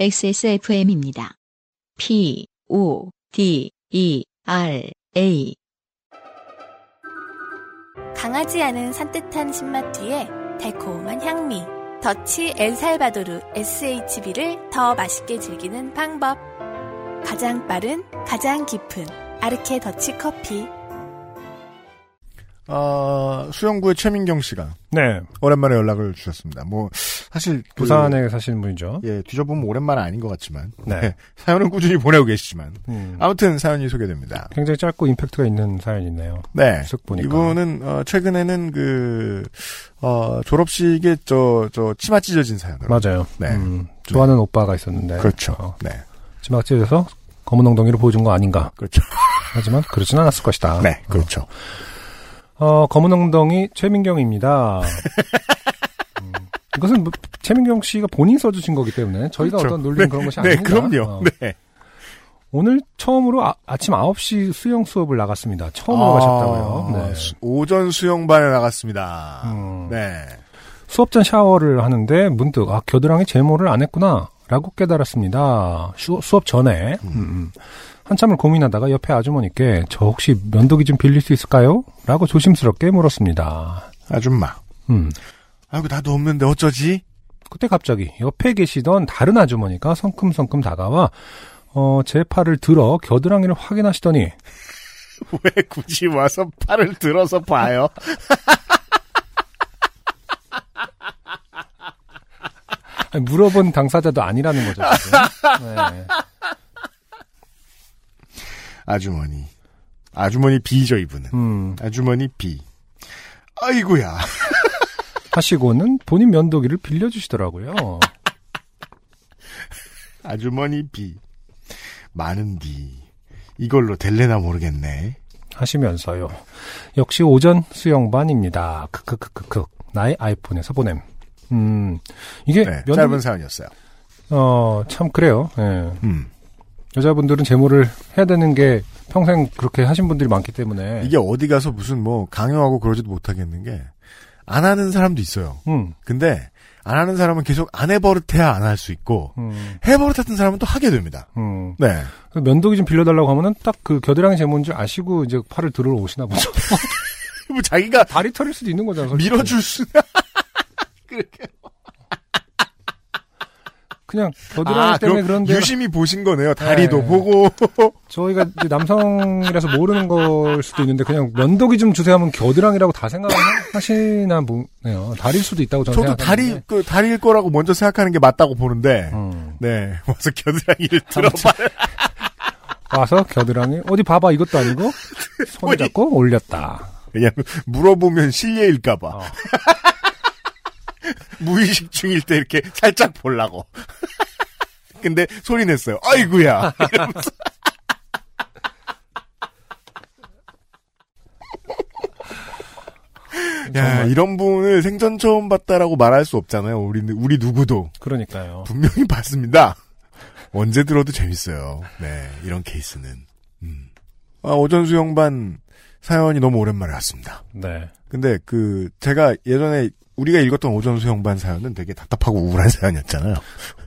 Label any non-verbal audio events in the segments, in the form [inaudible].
XSFM입니다. P, O, D, E, R, A. 강하지 않은 산뜻한 신맛 뒤에 달콤한 향미. 더치 엘살바도르 SHB를 더 맛있게 즐기는 방법. 가장 빠른, 가장 깊은 아르케 더치 커피. 어, 수영구의 최민경 씨가 네. 오랜만에 연락을 주셨습니다. 뭐 사실 그, 부산에 사시는 분이죠. 예 뒤져보면 오랜만은 아닌 것 같지만 네. 네, [laughs] 사연은 꾸준히 보내고 계시지만 음, 아무튼 사연이 소개됩니다. 굉장히 짧고 임팩트가 있는 사연이네요. 네. 쓱 보니까. 이분은 어, 최근에는 그 어, 졸업식에 저 저 치마 찢어진 사연으로 맞아요. 네. 음, 좋아하는 오빠가 있었는데. 그렇죠. 어, 네. 치마가 찢어서 검은 엉덩이를 보여준 거 아닌가. 그렇죠. 하지만 그렇진 않았을 것이다. 네, 그렇죠. 어, 검은 엉덩이 최민경입니다. [laughs] 음, 이것은 뭐, 최민경 씨가 본인 써주신 거기 때문에 저희가 그렇죠. 어떤 놀리는 그런 것이 네, 아닙니다. 그럼요. 어, 네. 오늘 처음으로 아, 침 9시 수영 수업을 나갔습니다. 처음으로 아, 가셨다고요. 네. 수- 오전 수영반에 나갔습니다. 음. 네. 수업 전 샤워를 하는데 문득 아 겨드랑이 제모를 안 했구나 라고 깨달았습니다. 수, 수업 전에 음, 음. 한참을 고민하다가 옆에 아주머니께 저 혹시 면도기 좀 빌릴 수 있을까요? 라고 조심스럽게 물었습니다. 아줌마. 음. 아이고 나도 없는데 어쩌지? 그때 갑자기 옆에 계시던 다른 아주머니가 성큼성큼 다가와 어, 제 팔을 들어 겨드랑이를 확인하시더니 [laughs] 왜 굳이 와서 팔을 들어서 봐요? [laughs] 물어본 당사자도 아니라는 거죠. 네. 아주머니. 아주머니 B죠, 이분은. 음, 아주머니 B. 아이고야. [laughs] 하시고는 본인 면도기를 빌려주시더라고요. [laughs] 아주머니 B. 많은 D. 이걸로 될래나 모르겠네. 하시면서요. 역시 오전 수영반입니다. 크크크크크. 나의 아이폰에서 보냄. 음, 이게 네, 면도기, 짧은 사연이었어요. 어, 참 그래요. 예. 음. 여자분들은 제모를 해야 되는 게 평생 그렇게 하신 분들이 많기 때문에. 이게 어디 가서 무슨 뭐 강요하고 그러지도 못하겠는 게, 안 하는 사람도 있어요. 음, 근데, 안 하는 사람은 계속 안 해버릇해야 안 할 수 있고, 음, 해버릇했던 사람은 또 하게 됩니다. 음. 네. 면도기 좀 빌려달라고 하면은 딱 그 겨드랑이 제모인 줄 아시고 이제 팔을 들어 오시나 보죠. [laughs] 뭐 자기가 다리 털일 수도 있는. 솔직히. 밀어줄 수, [laughs] 그 냥 겨드랑이 아, 때문에 그런데 유심히 보신 거네요. 다리도 네. 보고. [laughs] 저희가 이제 남성이라서 모르는 걸 수도 있는데 그냥 면도기 좀 주세요 하면 겨드랑이라고 다 생각하시나 보네요. 다리일 수도 있다고 저는 저도 다리, 생각하는데. 그, 다리일 거라고 먼저 생각하는 게 맞다고 보는데, 음. 네. [laughs] 와서 겨드랑이를 들어봐. [laughs] 와서 겨드랑이 어디 봐봐 이것도 아니고 손 잡고 올렸다. 왜냐면, 물어보면 실례일까봐. 어. 무의식 중일 때 이렇게 살짝 보려고. [laughs] 근데 소리 냈어요. 아이구야. 이러면서. [laughs] 야, 이런 분을 생전 처음 봤다라고 말할 수 없잖아요. 우리, 우리 누구도. 그러니까요. 분명히 봤습니다. 언제 들어도 재밌어요. 네, 이런 케이스는. 음. 아, 오전 수 영반 사연이 너무 오랜만에 왔습니다. 네. 근데 그 제가 예전에 우리가 읽었던 오전 수영반 사연은 되게 답답하고 우울한 [laughs] 사연이었잖아요.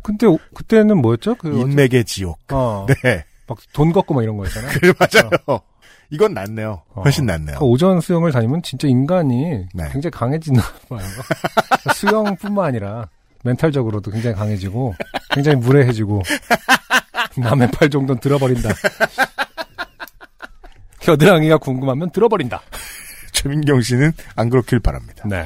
근데 오- 그때는 뭐였죠? 그 인맥의 지옥. 어, [laughs] 네, 막 돈 걷고 막 이런 거였잖아요. [laughs] 그래 맞아요. 이건 낫네요. 훨씬 낫네요. 그 오전 수영을 다니면 진짜 인간이 네. 굉장히 강해지나 봐요. 수영뿐만 아니라 멘탈적으로도 굉장히 강해지고 굉장히 무례해지고 남의 팔 정도는 들어버린다. 겨드랑이가 궁금하면 들어버린다. 최민경 씨는 안 그렇길 바랍니다. 네.